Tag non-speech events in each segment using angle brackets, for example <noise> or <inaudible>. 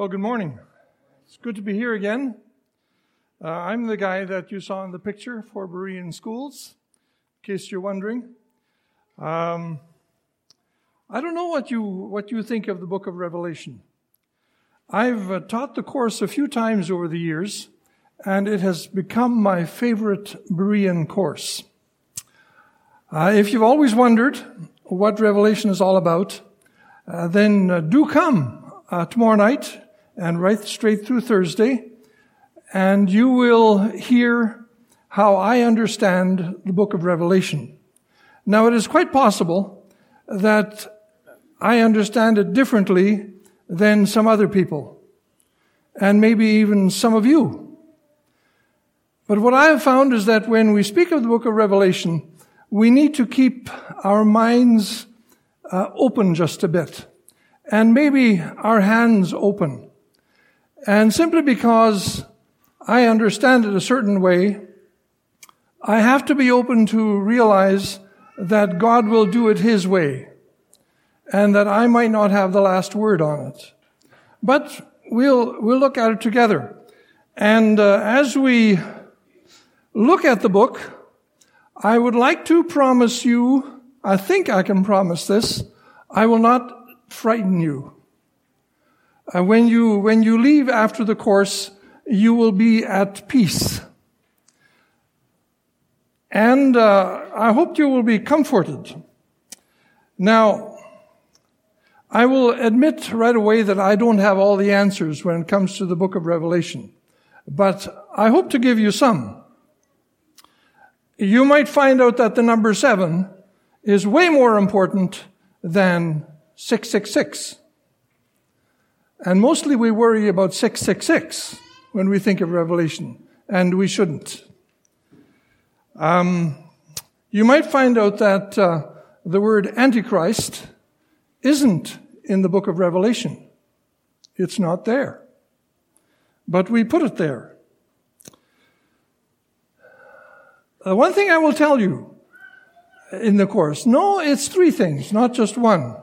Well, good morning. It's good to be here again. Uh, I'm the guy that you saw in the picture for Berean Schools, in case you're wondering. Um, I don't know what you what you think of the Book of Revelation. I've uh, taught the course a few times over the years, and it has become my favorite Berean course. Uh, if you've always wondered what Revelation is all about, uh, then uh, do come uh, tomorrow night and right straight through Thursday, and you will hear how I understand the book of Revelation. Now, it is quite possible that I understand it differently than some other people, and maybe even some of you. But what I have found is that when we speak of the book of Revelation, we need to keep our minds uh, open just a bit, and maybe our hands open. And simply because I understand it a certain way, I have to be open to realize that God will do it His way and that I might not have the last word on it. But we'll, we'll look at it together. And uh, as we look at the book, I would like to promise you, I think I can promise this, I will not frighten you. Uh, when you, when you leave after the course, you will be at peace. And uh, I hope you will be comforted. Now, I will admit right away that I don't have all the answers when it comes to the book of Revelation, but I hope to give you some. You might find out that the number seven is way more important than 666. And mostly we worry about 666 when we think of Revelation, and we shouldn't. Um, you might find out that uh, the word Antichrist isn't in the book of Revelation. It's not there. But we put it there. Uh, one thing I will tell you in the course no, it's three things, not just one.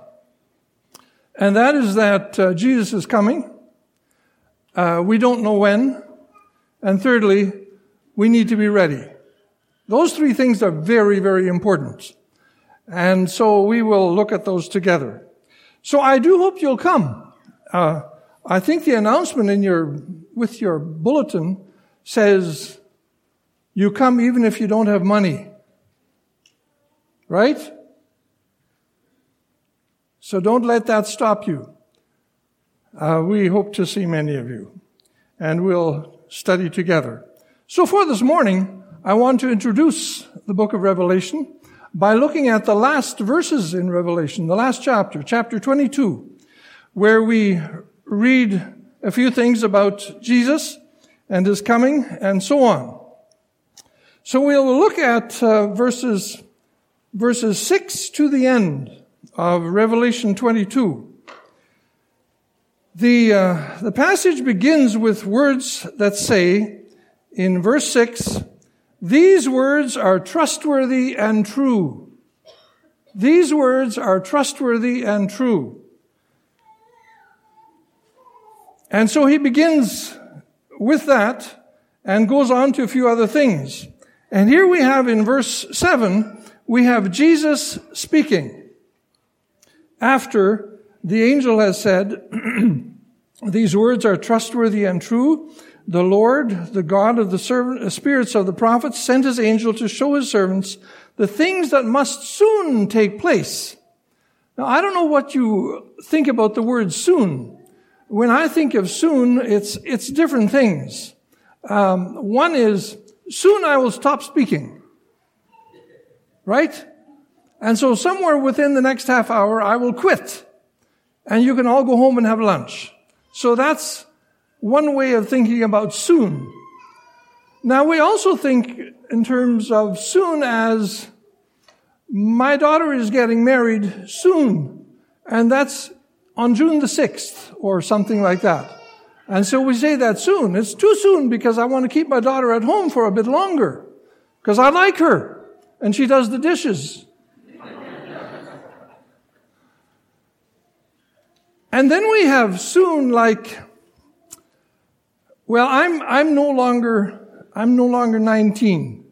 And that is that uh, Jesus is coming. Uh, we don't know when. And thirdly, we need to be ready. Those three things are very, very important. And so we will look at those together. So I do hope you'll come. Uh, I think the announcement in your, with your bulletin says, you come even if you don't have money. Right? So don't let that stop you. Uh, we hope to see many of you, and we'll study together. So for this morning, I want to introduce the book of Revelation by looking at the last verses in Revelation, the last chapter, chapter 22, where we read a few things about Jesus and his coming and so on. So we'll look at uh, verses verses 6 to the end of Revelation 22. The, uh, the passage begins with words that say, in verse 6, these words are trustworthy and true. These words are trustworthy and true. And so he begins with that and goes on to a few other things. And here we have in verse 7, we have Jesus speaking after the angel has said, <clears throat> these words are trustworthy and true. The Lord, the God of the servant, uh, spirits of the prophets, sent his angel to show his servants the things that must soon take place. Now, I don't know what you think about the word soon. When I think of soon, it's, it's different things. Um, one is, soon I will stop speaking. Right? And so somewhere within the next half hour, I will quit. And you can all go home and have lunch. So that's one way of thinking about soon. Now we also think in terms of soon as my daughter is getting married soon. And that's on June the 6th or something like that. And so we say that soon. It's too soon because I want to keep my daughter at home for a bit longer. Because I like her. And she does the dishes. And then we have soon like Well, I'm, I'm no longer, I'm no longer 19.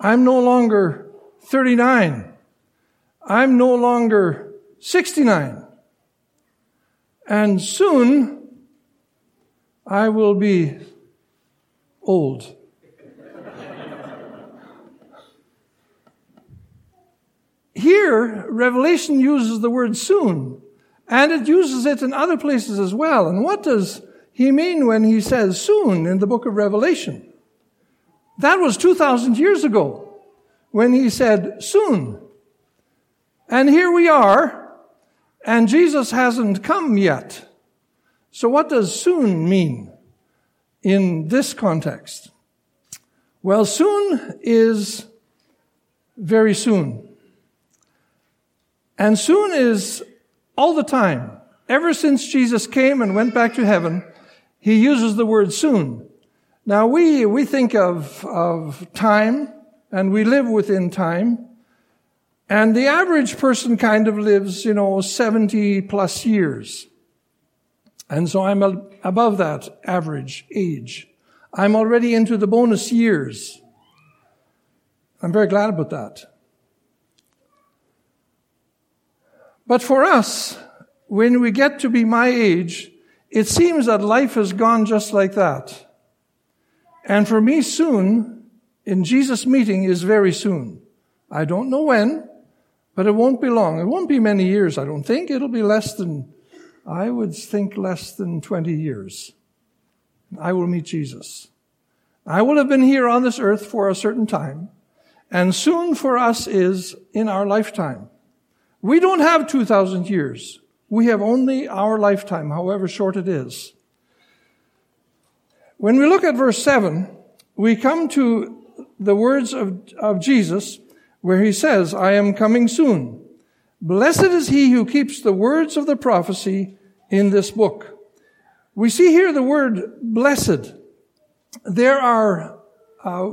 I'm no longer 39. I'm no longer 69. And soon I will be old. Here, Revelation uses the word soon, and it uses it in other places as well. And what does he mean when he says soon in the book of Revelation? That was 2,000 years ago when he said soon. And here we are, and Jesus hasn't come yet. So what does soon mean in this context? Well, soon is very soon. And soon is all the time. Ever since Jesus came and went back to heaven, he uses the word soon. Now we, we think of, of time and we live within time. And the average person kind of lives, you know, 70 plus years. And so I'm above that average age. I'm already into the bonus years. I'm very glad about that. But for us, when we get to be my age, it seems that life has gone just like that. And for me, soon, in Jesus' meeting, is very soon. I don't know when, but it won't be long. It won't be many years, I don't think. It'll be less than, I would think less than 20 years. I will meet Jesus. I will have been here on this earth for a certain time, and soon for us is in our lifetime. We don't have 2,000 years. We have only our lifetime, however short it is. When we look at verse 7, we come to the words of, of Jesus where he says, I am coming soon. Blessed is he who keeps the words of the prophecy in this book. We see here the word blessed. There are, uh,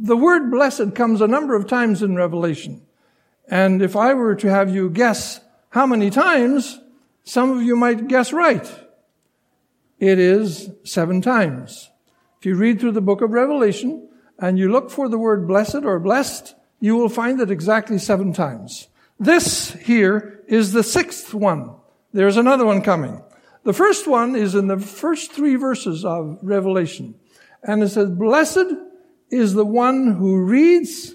the word blessed comes a number of times in Revelation. And if I were to have you guess how many times, some of you might guess right. It is seven times. If you read through the book of Revelation and you look for the word blessed or blessed, you will find it exactly seven times. This here is the sixth one. There's another one coming. The first one is in the first three verses of Revelation. And it says, blessed is the one who reads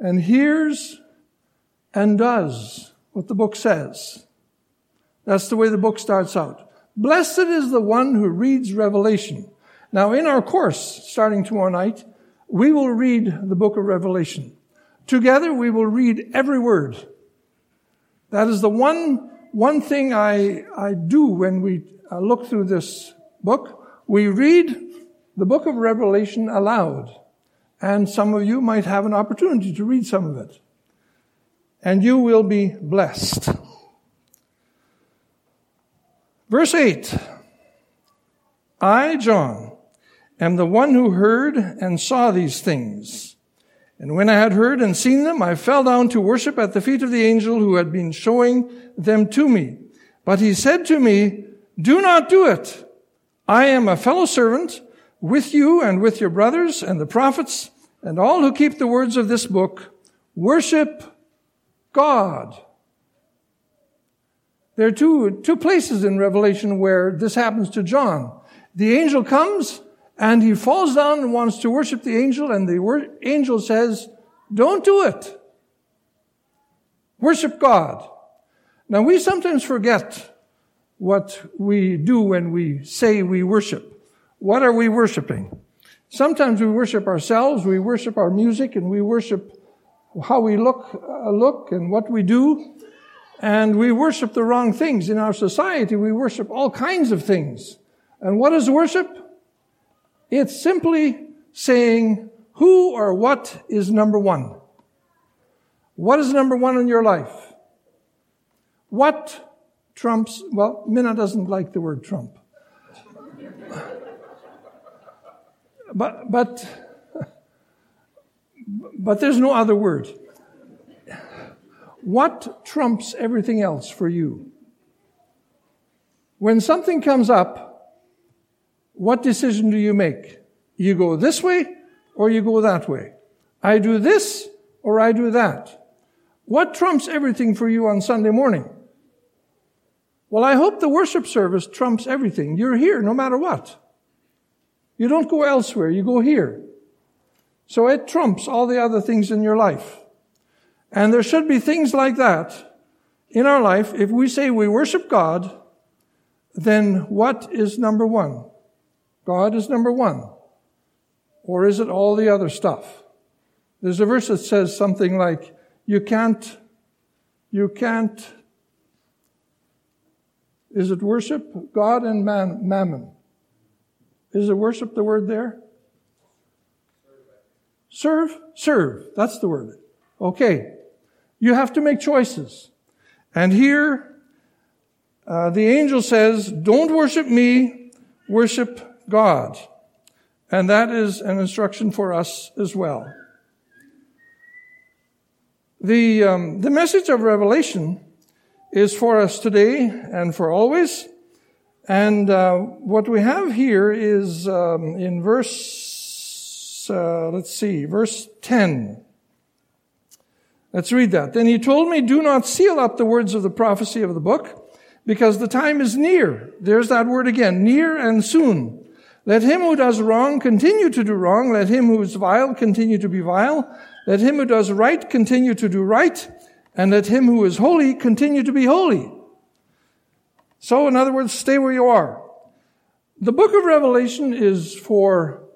and hears and does what the book says. That's the way the book starts out. Blessed is the one who reads Revelation. Now, in our course, starting tomorrow night, we will read the book of Revelation. Together, we will read every word. That is the one, one thing I, I do when we uh, look through this book. We read the book of Revelation aloud. And some of you might have an opportunity to read some of it and you will be blessed. Verse 8 I, John, am the one who heard and saw these things. And when I had heard and seen them, I fell down to worship at the feet of the angel who had been showing them to me. But he said to me, Do not do it. I am a fellow servant with you and with your brothers and the prophets and all who keep the words of this book. Worship God. There are two, two places in Revelation where this happens to John. The angel comes and he falls down and wants to worship the angel and the angel says, don't do it. Worship God. Now we sometimes forget what we do when we say we worship. What are we worshiping? Sometimes we worship ourselves, we worship our music, and we worship how we look, uh, look and what we do. And we worship the wrong things. In our society, we worship all kinds of things. And what is worship? It's simply saying who or what is number one. What is number one in your life? What trumps, well, Minna doesn't like the word Trump. <laughs> but, but but there's no other word. What trumps everything else for you? When something comes up what decision do you make? You go this way or you go that way. I do this or I do that. What trumps everything for you on Sunday morning? Well, I hope the worship service trumps everything. You're here no matter what. You don't go elsewhere, you go here. So it trumps all the other things in your life. And there should be things like that in our life. If we say we worship God, then what is number one? God is number one. Or is it all the other stuff? There's a verse that says something like, you can't, you can't, is it worship God and man, mammon? Is it worship the word there? Serve? Serve. That's the word. Okay. You have to make choices. And here, uh, the angel says, don't worship me, worship God. And that is an instruction for us as well. The, um, the message of Revelation is for us today and for always. And uh, what we have here is um, in verse, uh, let's see, verse 10. Let's read that. Then he told me, do not seal up the words of the prophecy of the book, because the time is near. There's that word again, near and soon. Let him who does wrong continue to do wrong. Let him who is vile continue to be vile. Let him who does right continue to do right. And let him who is holy continue to be holy. So, in other words, stay where you are. The book of Revelation is for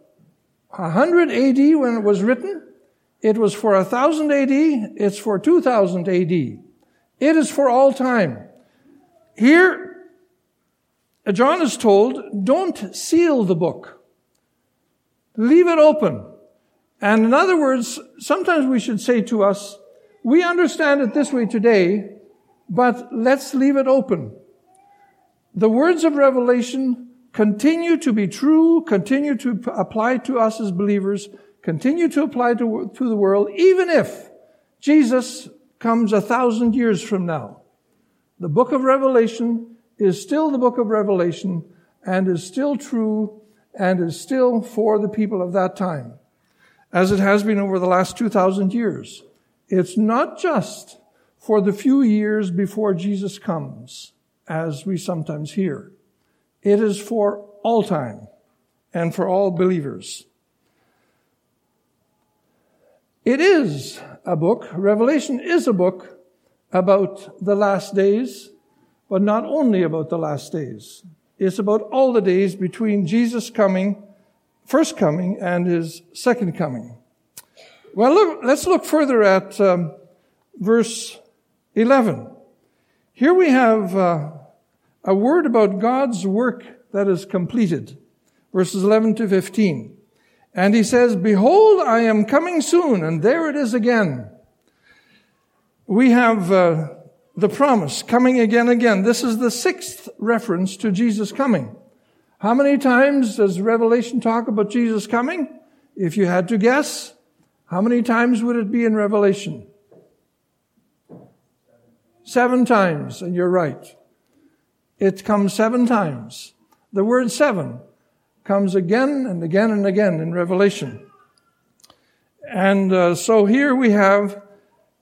100 AD when it was written. It was for 1000 AD. It's for 2000 AD. It is for all time. Here, John is told, don't seal the book. Leave it open. And in other words, sometimes we should say to us, we understand it this way today, but let's leave it open. The words of Revelation continue to be true, continue to apply to us as believers, continue to apply to, to the world, even if Jesus comes a thousand years from now. The book of Revelation is still the book of Revelation and is still true and is still for the people of that time, as it has been over the last 2,000 years. It's not just for the few years before Jesus comes, as we sometimes hear. It is for all time and for all believers. It is a book, Revelation is a book about the last days, but not only about the last days. It's about all the days between Jesus coming, first coming, and his second coming. Well, look, let's look further at um, verse 11. Here we have uh, a word about God's work that is completed. Verses 11 to 15. And he says, Behold, I am coming soon. And there it is again. We have uh, the promise coming again, again. This is the sixth reference to Jesus coming. How many times does Revelation talk about Jesus coming? If you had to guess, how many times would it be in Revelation? Seven times, and you're right. It comes seven times. The word seven comes again and again and again in Revelation. And uh, so here we have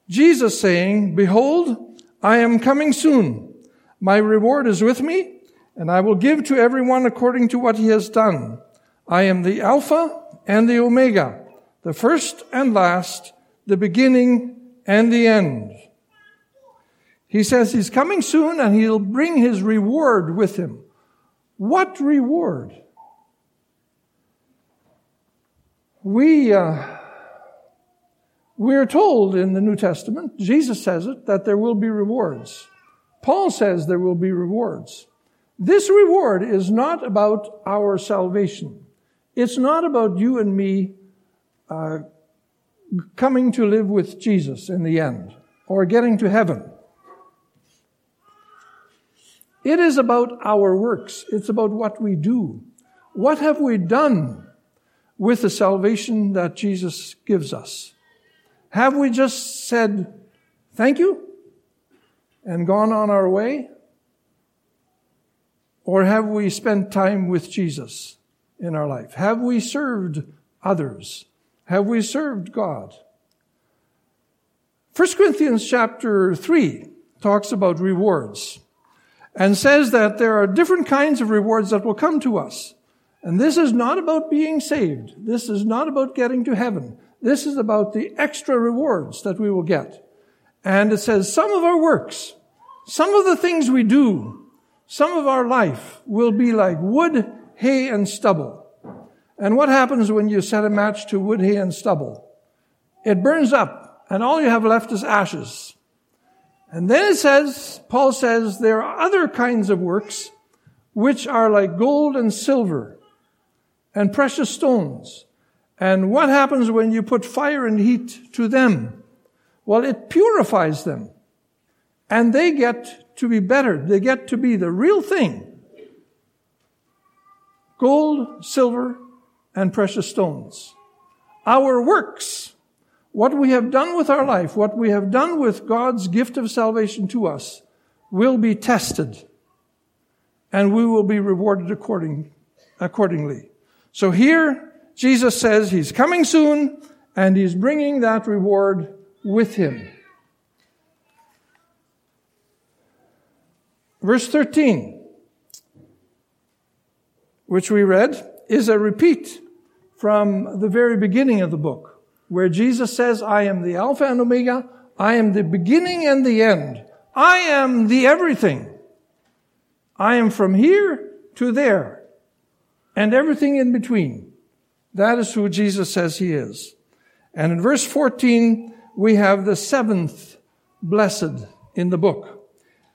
Jesus saying, Behold, I am coming soon. My reward is with me, and I will give to everyone according to what he has done. I am the Alpha and the Omega, the first and last, the beginning and the end. He says he's coming soon and he'll bring his reward with him. What reward? We, uh, we're told in the New Testament, Jesus says it, that there will be rewards. Paul says there will be rewards. This reward is not about our salvation. It's not about you and me uh, coming to live with Jesus in the end or getting to heaven. It is about our works. It's about what we do. What have we done with the salvation that Jesus gives us? Have we just said, thank you, and gone on our way? Or have we spent time with Jesus? in our life? Have we served others? Have we served God? 1 Corinthians chapter 3 talks about rewards and says that there are different kinds of rewards that will come to us. And this is not about being saved. This is not about getting to heaven. This is about the extra rewards that we will get. And it says some of our works, some of the things we do, some of our life will be like wood, hay, and stubble. And what happens when you set a match to wood, hay, and stubble? It burns up, and all you have left is ashes. And then it says, Paul says, there are other kinds of works which are like gold and silver and precious stones. And what happens when you put fire and heat to them? Well, it purifies them. And they get to be better. They get to be the real thing. Gold, silver, and precious stones. Our works, what we have done with our life, what we have done with God's gift of salvation to us, will be tested. And we will be rewarded according, accordingly. So here, Jesus says he's coming soon, and he's bringing that reward with him. Verse 13, which we read, is a repeat from the very beginning of the book, where Jesus says, I am the Alpha and Omega, I am the beginning and the end. I am the everything. I am from here to there and everything in between. That is who Jesus says he is. And in verse 14, we have the seventh blessed in the book,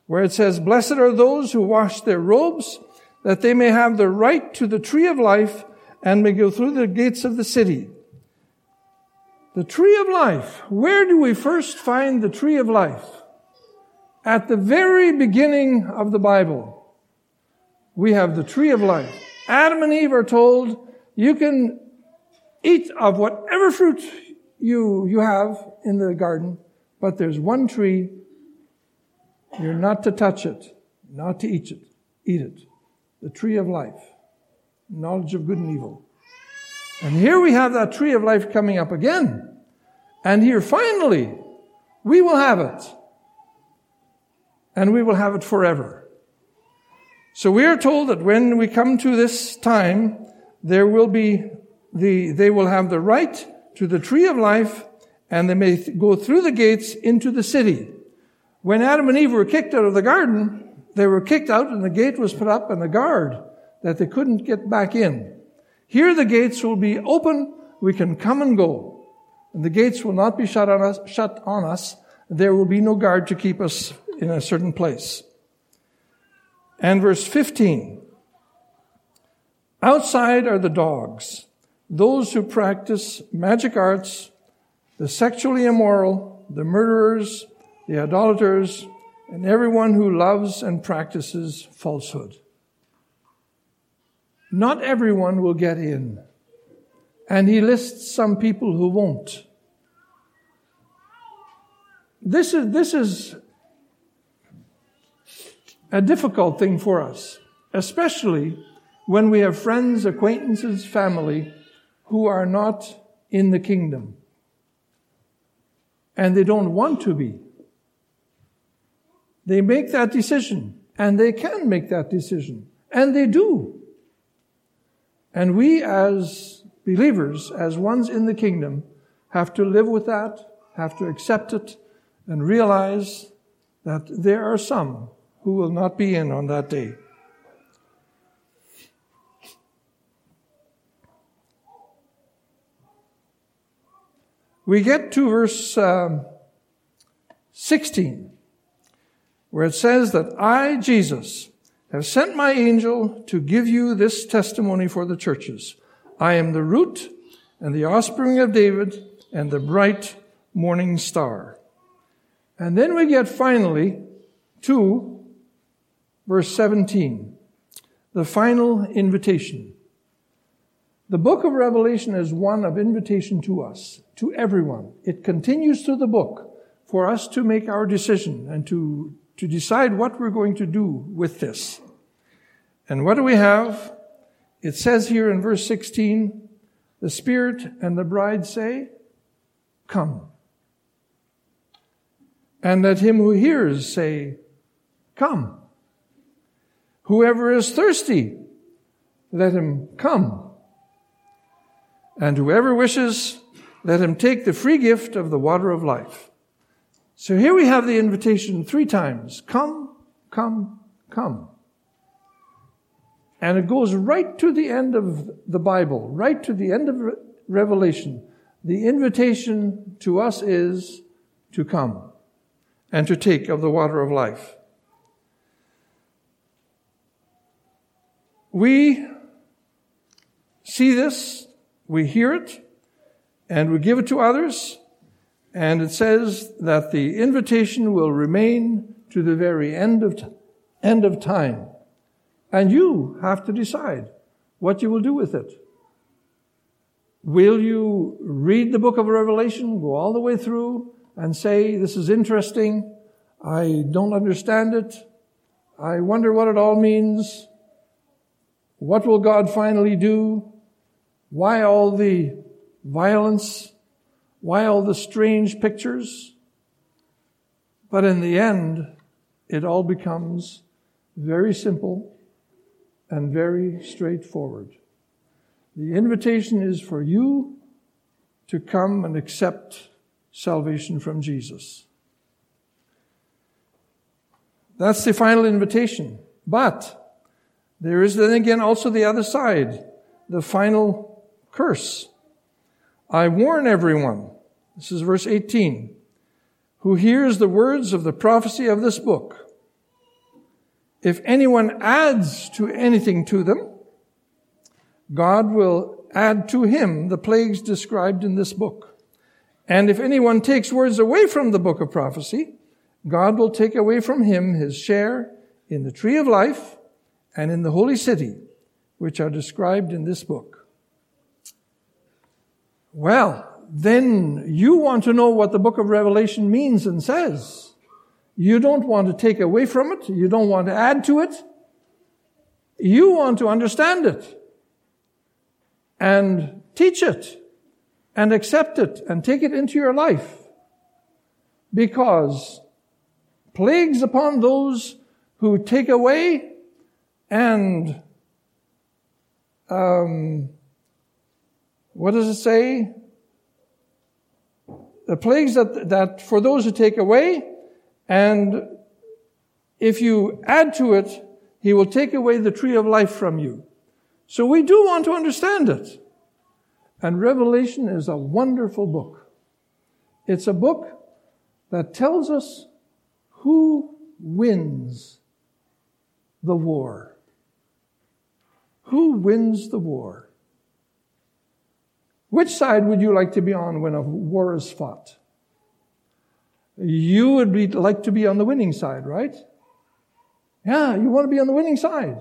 where it says, Blessed are those who wash their robes that they may have the right to the tree of life and may go through the gates of the city. The tree of life. Where do we first find the tree of life? At the very beginning of the Bible, we have the tree of life. Adam and Eve are told, you can eat of whatever fruit you, you have in the garden, but there's one tree. You're not to touch it, not to eat it, eat it the tree of life, knowledge of good and evil. And here we have that tree of life coming up again. And here finally, we will have it. And we will have it forever. So we are told that when we come to this time, there will be the, they will have the right to the tree of life and they may th- go through the gates into the city. When Adam and Eve were kicked out of the garden, they were kicked out and the gate was put up and the guard that they couldn't get back in. Here the gates will be open. We can come and go. And the gates will not be shut on us, shut on us. There will be no guard to keep us in a certain place. And verse 15. Outside are the dogs, those who practice magic arts, the sexually immoral, the murderers, the idolaters, and everyone who loves and practices falsehood. Not everyone will get in. And he lists some people who won't. This is, this is a difficult thing for us, especially when we have friends, acquaintances, family who are not in the kingdom. And they don't want to be. They make that decision, and they can make that decision, and they do. And we as believers, as ones in the kingdom, have to live with that, have to accept it, and realize that there are some who will not be in on that day. We get to verse um, 16 where it says that I, Jesus, have sent my angel to give you this testimony for the churches. I am the root and the offspring of David and the bright morning star. And then we get finally to verse 17, the final invitation. The book of Revelation is one of invitation to us, to everyone. It continues through the book for us to make our decision and to to decide what we're going to do with this. And what do we have? it says here in verse 16, the Spirit and the bride say, Come. And let him who hears say, Come. Whoever is thirsty, let him come. And whoever wishes, let him take the free gift of the water of life. So here we have the invitation three times. Come, come, come. And it goes right to the end of the Bible, right to the end of Revelation. The invitation to us is to come and to take of the water of life. We see this, we hear it, and we give it to others, and it says that the invitation will remain to the very end of, t- end of time. And you have to decide what you will do with it. Will you read the book of Revelation, go all the way through, and say, This is interesting. I don't understand it. I wonder what it all means. What will God finally do? Why all the violence? Why all the strange pictures? But in the end, it all becomes very simple and very straightforward. The invitation is for you to come and accept salvation from Jesus. That's the final invitation. But there is then again also the other side, the final curse. I warn everyone, this is verse 18, who hears the words of the prophecy of this book. If anyone adds to anything to them, God will add to him the plagues described in this book. And if anyone takes words away from the book of prophecy, God will take away from him his share in the tree of life and in the holy city, which are described in this book. Well, then you want to know what the book of Revelation means and says. You don't want to take away from it. You don't want to add to it. You want to understand it and teach it and accept it and take it into your life. Because plagues upon those who take away and um, what does it say? The plagues that, that for those who take away, and if you add to it, he will take away the tree of life from you. So we do want to understand it. And Revelation is a wonderful book. It's a book that tells us who wins the war. Who wins the war? Which side would you like to be on when a war is fought? You would be, like to be on the winning side, right? Yeah, you want to be on the winning side.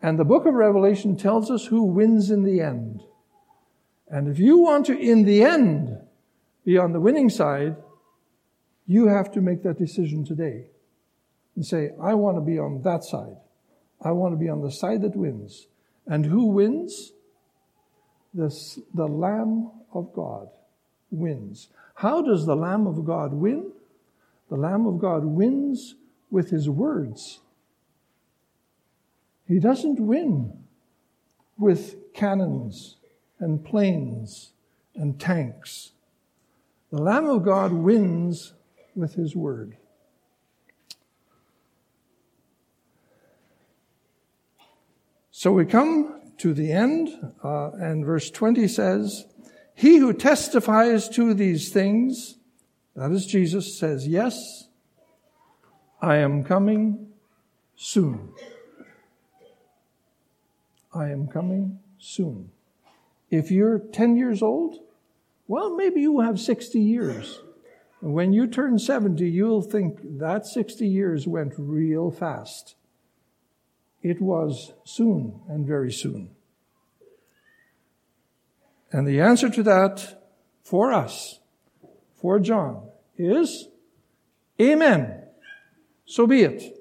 And the book of Revelation tells us who wins in the end. And if you want to, in the end, be on the winning side, you have to make that decision today and say, I want to be on that side. I want to be on the side that wins. And who wins? This, the Lamb of God wins. How does the Lamb of God win? The Lamb of God wins with his words. He doesn't win with cannons and planes and tanks. The Lamb of God wins with his word. So we come to the end, uh, and verse 20 says, He who testifies to these things, that is Jesus, says, Yes, I am coming soon. I am coming soon. If you're 10 years old, well, maybe you have 60 years. When you turn 70, you'll think that 60 years went real fast. It was soon and very soon. And the answer to that for us, for John, is Amen. So be it.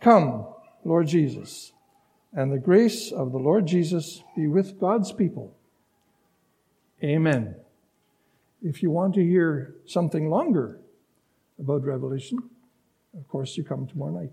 Come, Lord Jesus. and the grace of the Lord Jesus be with God's people. Amen. If you want to hear something longer about Revelation, of course, you come tomorrow night.